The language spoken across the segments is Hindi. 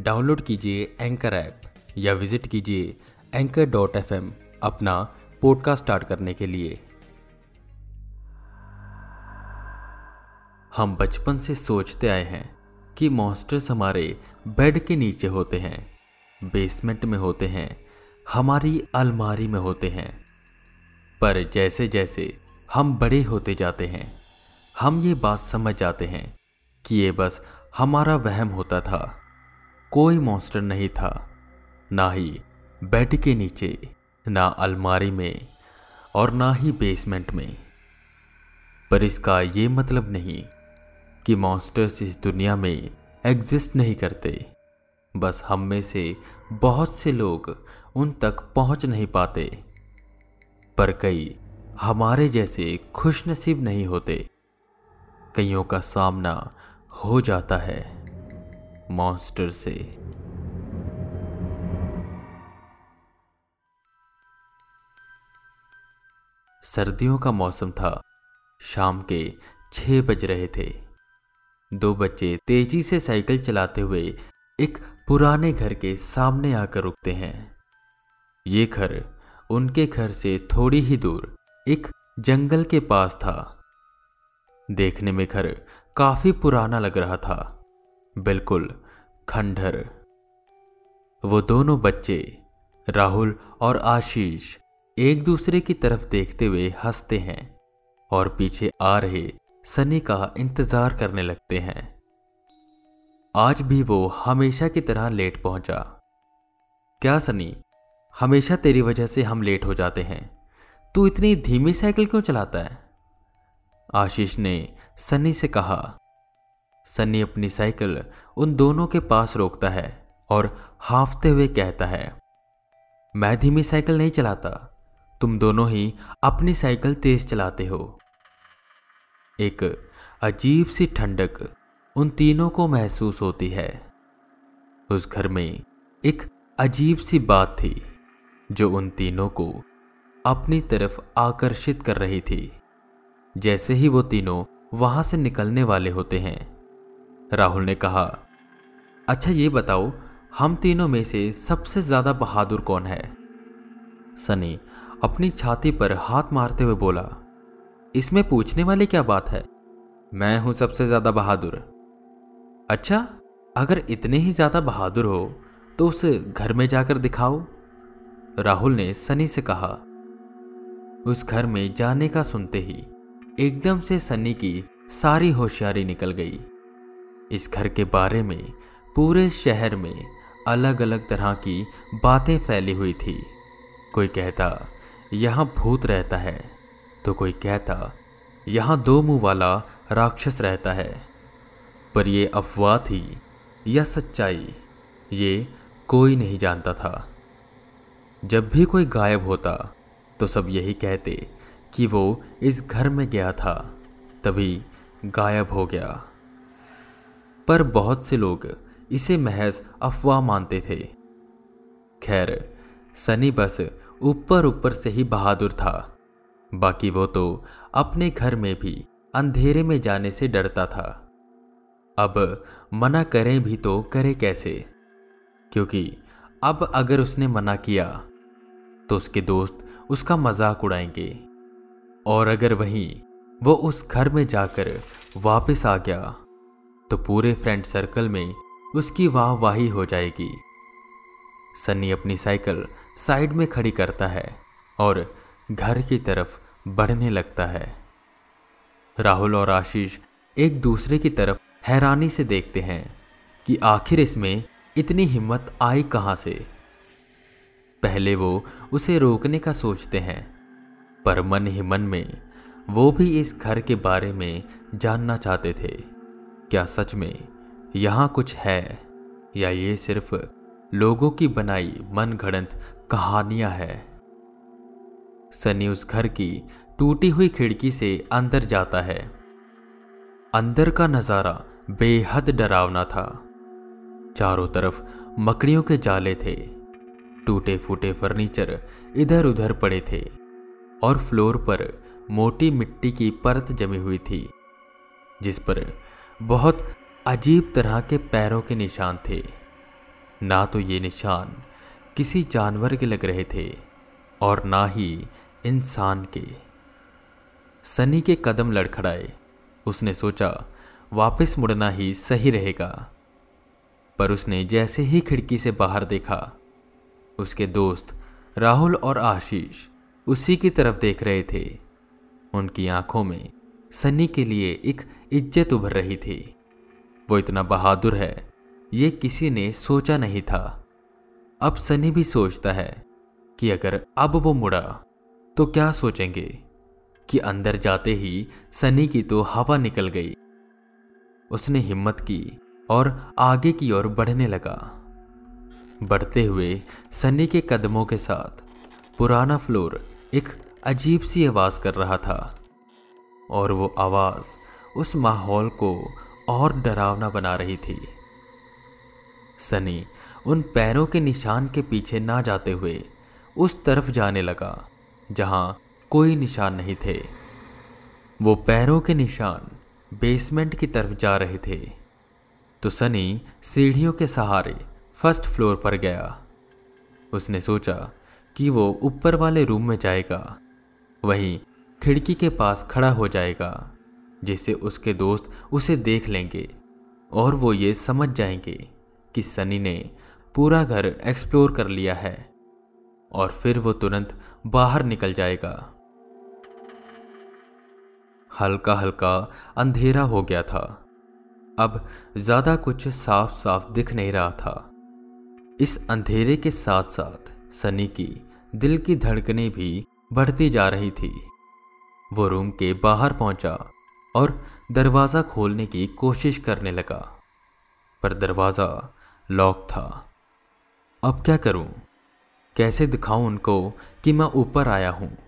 डाउनलोड कीजिए एंकर ऐप या विज़िट कीजिए एंकर डॉट एफ़ अपना पॉडकास्ट स्टार्ट करने के लिए। हम बचपन से सोचते आए हैं कि मॉन्स्टर्स हमारे बेड के नीचे होते हैं बेसमेंट में होते हैं, हमारी अलमारी में होते हैं। पर जैसे जैसे हम बड़े होते जाते हैं, हम ये बात समझ जाते हैं कि ये बस हमारा वहम होता था। कोई मॉन्स्टर नहीं था, ना ही बेड के नीचे, ना अलमारी में और ना ही बेसमेंट में। पर इसका ये मतलब नहीं कि मॉन्स्टर्स इस दुनिया में एग्जिस्ट नहीं करते। बस हम में से बहुत से लोग उन तक पहुँच नहीं पाते। पर कई हमारे जैसे खुश नसीब नहीं होते। कईयों का सामना हो जाता है। मॉन्स्टर से। सर्दियों का मौसम था। शाम के छह बज रहे थे। दो बच्चे तेज़ी से साइकिल चलाते हुए एक पुराने घर के सामने आकर रुकते हैं। ये घर उनके घर से थोड़ी ही दूर एक जंगल के पास था। देखने में घर काफ़ी पुराना लग रहा था। बिल्कुल, खंडहर। वो दोनों बच्चे, राहुल और आशीष, एक दूसरे की तरफ़ देखते हुए हँसते हैं और पीछे आ रहे सनी का इंतज़ार करने लगते हैं। आज भी वो हमेशा की तरह लेट पहुँचा। क्या सनी, हमेशा तेरी वजह से हम लेट हो जाते हैं? तू इतनी धीमी साइकिल क्यों चलाता है? आशीष ने सनी से कहा सन्नी अपनी साइकिल उन दोनों के पास रोकता है और हाफते हुए कहता है, मैं धीमी साइकिल नहीं चलाता। तुम दोनों ही अपनी साइकिल तेज चलाते हो। एक अजीब सी ठंडक उन तीनों को महसूस होती है। उस घर में एक अजीब सी बात थी, जो उन तीनों को अपनी तरफ़ आकर्षित कर रही थी। जैसे ही वो तीनों वहाँ से निकलने वाले होते हैं राहुल ने कहा अच्छा ये बताओ, हम तीनों में से सबसे ज़्यादा बहादुर कौन है? सनी अपनी छाती पर हाथ मारते हुए बोला, इसमें पूछने वाली क्या बात है? मैं हूँ सबसे ज़्यादा बहादुर। अच्छा अगर इतने ही ज़्यादा बहादुर हो तो उस घर में जाकर दिखाओ। राहुल ने सनी से कहा। उस घर में जाने का सुनते ही एकदम से सनी की सारी होशियारी निकल गई। इस घर के बारे में, पूरे शहर में अलग अलग तरह की बातें फैली हुई थी। कोई कहता, यहाँ भूत रहता है। तो कोई कहता, यहाँ दो मुँह वाला राक्षस रहता है। पर यह अफवाह थी या सच्चाई, ये कोई नहीं जानता था। जब भी कोई गायब होता तो सब यही कहते कि वो इस घर में गया था। तभी गायब हो गया। पर बहुत से लोग इसे महज अफवाह मानते थे। खैर, सनी बस ऊपर ऊपर से ही बहादुर था। बाकी वो तो अपने घर में भी अंधेरे में जाने से डरता था। अब मना करें भी तो करे कैसे? क्योंकि अब अगर उसने मना किया तो उसके दोस्त उसका मज़ाक उड़ाएँगे। और अगर वहीं वो उस घर में जाकर वापस आ गया तो पूरे फ्रेंड सर्कल में उसकी वाह वाही हो जाएगी। सन्नी अपनी साइकिल साइड में खड़ी करता है और घर की तरफ़ बढ़ने लगता है। राहुल और आशीष एक दूसरे की तरफ़ हैरानी से देखते हैं कि आखिर इसमें इतनी हिम्मत आई कहाँ से। पहले वो उसे रोकने का सोचते हैं, पर मन ही मन में वो भी इस घर के बारे में जानना चाहते थे। क्या सच में यहाँ कुछ है? या ये सिर्फ़ लोगों की बनाई मन घड़ंत कहानियाँ है? सनी उस घर की टूटी हुई खिड़की से अंदर जाता है। अंदर का नज़ारा बेहद डरावना था। चारों तरफ़ मकड़ियों के जाले थे। टूटे फूटे फर्नीचर इधर उधर पड़े थे और फ्लोर पर मोटी मिट्टी की परत जमी हुई थी, जिस पर बहुत अजीब तरह के पैरों के निशान थे। ना तो ये निशान किसी जानवर के लग रहे थे और ना ही इंसान के। सनी के कदम लड़खड़ाए। उसने सोचा, वापस मुड़ना ही सही रहेगा। पर उसने जैसे ही खिड़की से बाहर देखा, उसके दोस्त राहुल और आशीष उसी की तरफ़ देख रहे थे। उनकी आँखों में सनी के लिए एक इज़्ज़त उभर रही थी। वो इतना बहादुर है, ये किसी ने सोचा नहीं था। अब सनी भी सोचता है कि अगर अब वो मुड़ा तो क्या सोचेंगे कि अंदर जाते ही सनी की तो हवा निकल गई। उसने हिम्मत की और आगे की ओर बढ़ने लगा। बढ़ते हुए सनी के कदमों के साथ पुराना फ्लोर एक अजीब सी आवाज़ कर रहा था। और वो आवाज़ उस माहौल को और डरावना बना रही थी। सनी उन पैरों के निशान के पीछे ना जाते हुए उस तरफ़ जाने लगा, जहाँ कोई निशान नहीं थे। वो पैरों के निशान बेसमेंट की तरफ़ जा रहे थे। तो सनी सीढ़ियों के सहारे फ़र्स्ट फ्लोर पर गया। उसने सोचा कि वो ऊपर वाले रूम में जाएगा। वहीं खिड़की के पास खड़ा हो जाएगा, जिससे उसके दोस्त उसे देख लेंगे और वो ये समझ जाएँगे कि सनी ने पूरा घर एक्सप्लोर कर लिया है और फिर वो तुरंत बाहर निकल जाएगा। हल्का हल्का अंधेरा हो गया था। अब ज़्यादा कुछ साफ़ साफ़ दिख नहीं रहा था। इस अंधेरे के साथ साथ सनी की दिल की धड़कनें भी बढ़ती जा रही थी। वो रूम के बाहर पहुँचा और दरवाज़ा खोलने की कोशिश करने लगा। पर दरवाज़ा लॉक था। अब क्या करूँ? कैसे दिखाऊँ उनको कि मैं ऊपर आया हूँ?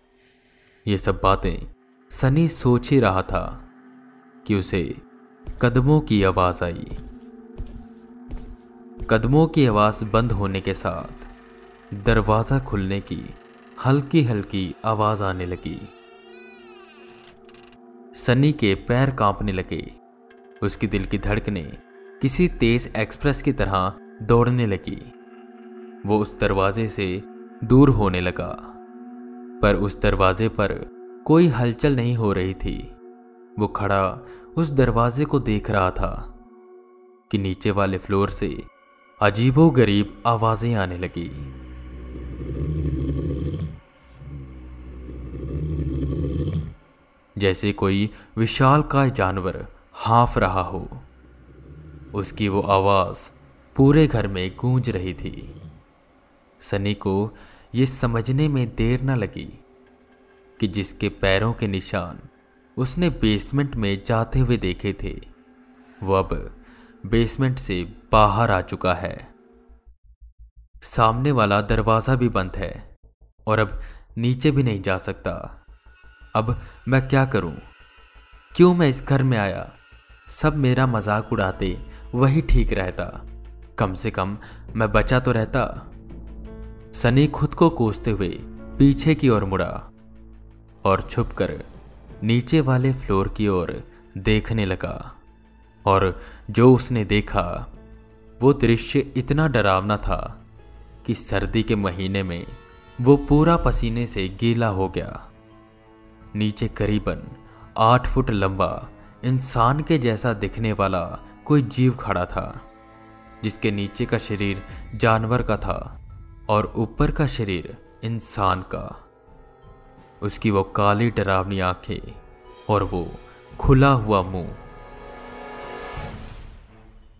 ये सब बातें सनी सोच ही रहा था कि उसे कदमों की आवाज़ आई। कदमों की आवाज़ बंद होने के साथ दरवाज़ा खुलने की हल्की हल्की आवाज़ आने लगी। सनी के पैर कांपने लगे। उसकी दिल की धड़कने किसी तेज एक्सप्रेस की तरह दौड़ने लगी। वो उस दरवाजे से दूर होने लगा। पर उस दरवाजे पर कोई हलचल नहीं हो रही थी। वो खड़ा उस दरवाजे को देख रहा था कि नीचे वाले फ्लोर से अजीबो गरीब आवाज़ें आने लगी। जैसे कोई विशाल का जानवर हाफ़ रहा हो। उसकी वो आवाज़ पूरे घर में गूंज रही थी। सनी को यह समझने में देर न लगी कि जिसके पैरों के निशान उसने बेसमेंट में जाते हुए देखे थे, वो अब बेसमेंट से बाहर आ चुका है। सामने वाला दरवाज़ा भी बंद है और अब नीचे भी नहीं जा सकता। अब मैं क्या करूँ? क्यों मैं इस घर में आया? सब मेरा मज़ाक उड़ाते वही ठीक रहता। कम से कम मैं बचा तो रहता। सनी खुद को कोसते हुए पीछे की ओर मुड़ा और छुपकर नीचे वाले फ्लोर की ओर देखने लगा। और जो उसने देखा, वो दृश्य इतना डरावना था कि सर्दी के महीने में वो पूरा पसीने से गीला हो गया। नीचे करीबन आठ फुट लंबा, इंसान के जैसा दिखने वाला कोई जीव खड़ा था, जिसके नीचे का शरीर जानवर का था और ऊपर का शरीर इंसान का। उसकी वो काली डरावनी आँखें और वो खुला हुआ मुँह।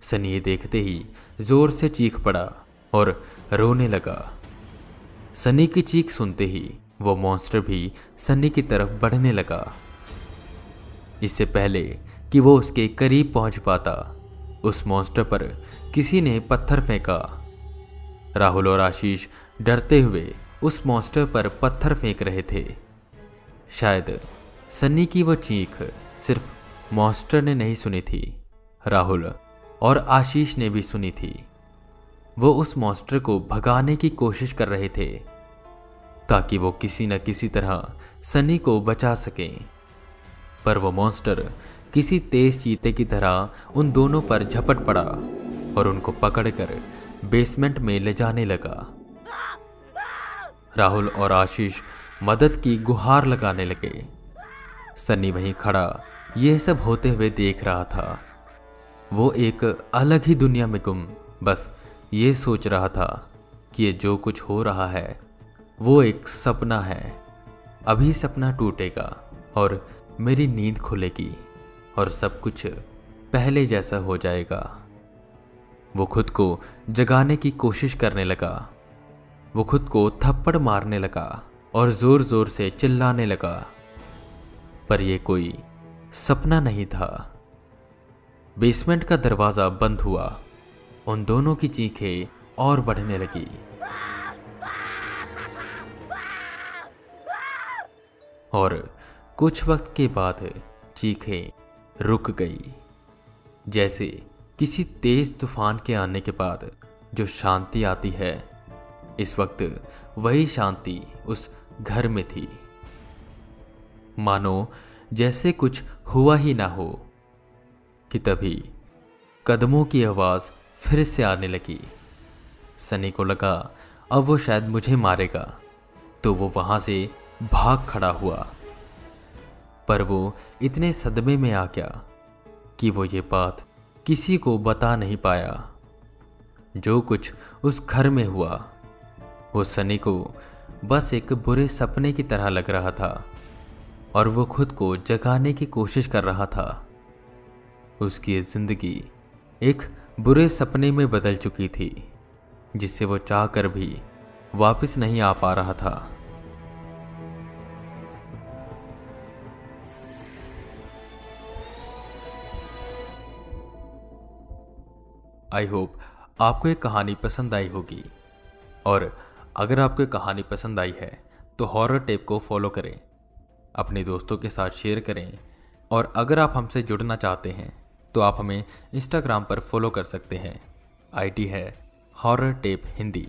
सनी देखते ही ज़ोर से चीख पड़ा और रोने लगा। सनी की चीख सुनते ही वो मॉन्स्टर भी सनी की तरफ़ बढ़ने लगा। इससे पहले कि वो उसके करीब पहुँच पाता, उस मॉन्स्टर पर किसी ने पत्थर फेंका। राहुल और आशीष डरते हुए उस मॉन्स्टर पर पत्थर फेंक रहे थे। शायद सन्नी की वो चीख सिर्फ़ मॉन्स्टर ने नहीं सुनी थी, राहुल और आशीष ने भी सुनी थी। वो उस मॉन्स्टर को भगाने की कोशिश कर रहे थे। ताकि वो किसी न किसी तरह सनी को बचा सके। पर वो मॉन्स्टर किसी तेज चीते की तरह उन दोनों पर झपट पड़ा और उनको पकड़कर बेसमेंट में ले जाने लगा। राहुल और आशीष मदद की गुहार लगाने लगे। सन्नी वहीं खड़ा यह सब होते हुए देख रहा था। वो एक अलग ही दुनिया में गुम, बस ये सोच रहा था कि ये जो कुछ हो रहा है वो एक सपना है। अभी सपना टूटेगा और मेरी नींद खुलेगी और सब कुछ पहले जैसा हो जाएगा। वो खुद को जगाने की कोशिश करने लगा। वो खुद को थप्पड़ मारने लगा और ज़ोर ज़ोर से चिल्लाने लगा। पर यह कोई सपना नहीं था। बेसमेंट का दरवाज़ा बंद हुआ। उन दोनों की चीखें और बढ़ने लगी। और कुछ वक्त के बाद चीखें रुक गई। जैसे किसी तेज तूफ़ान के आने के बाद जो शांति आती है। इस वक्त वही शांति उस घर में थी। मानो जैसे कुछ हुआ ही ना हो कि तभी कदमों की आवाज़ फिर से आने लगी। सनी को लगा, अब वो शायद मुझे मारेगा। तो वो वहाँ से भाग खड़ा हुआ। पर वो इतने सदमे में आ गया कि वो ये बात किसी को बता नहीं पाया। जो कुछ उस घर में हुआ, वो सनी को बस एक बुरे सपने की तरह लग रहा था और वो खुद को जगाने की कोशिश कर रहा था। उसकी ज़िंदगी एक बुरे सपने में बदल चुकी थी, जिससे वो चाहकर भी वापस नहीं आ पा रहा था। आई होप आपको ये कहानी पसंद आई होगी। और अगर आपको ये कहानी पसंद आई है तो हॉरर टेप को फॉलो करें, अपने दोस्तों के साथ शेयर करें, और अगर आप हमसे जुड़ना चाहते हैं तो आप हमें इंस्टाग्राम पर फॉलो कर सकते हैं। आईडी है हॉरर टेप हिंदी।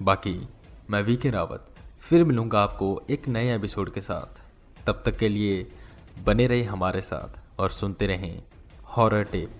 बाकी, मैं वी के रावत, फिर मिलूँगा आपको एक नए एपिसोड के साथ। तब तक के लिए बने रहे हमारे साथ और सुनते रहें हॉरर टेप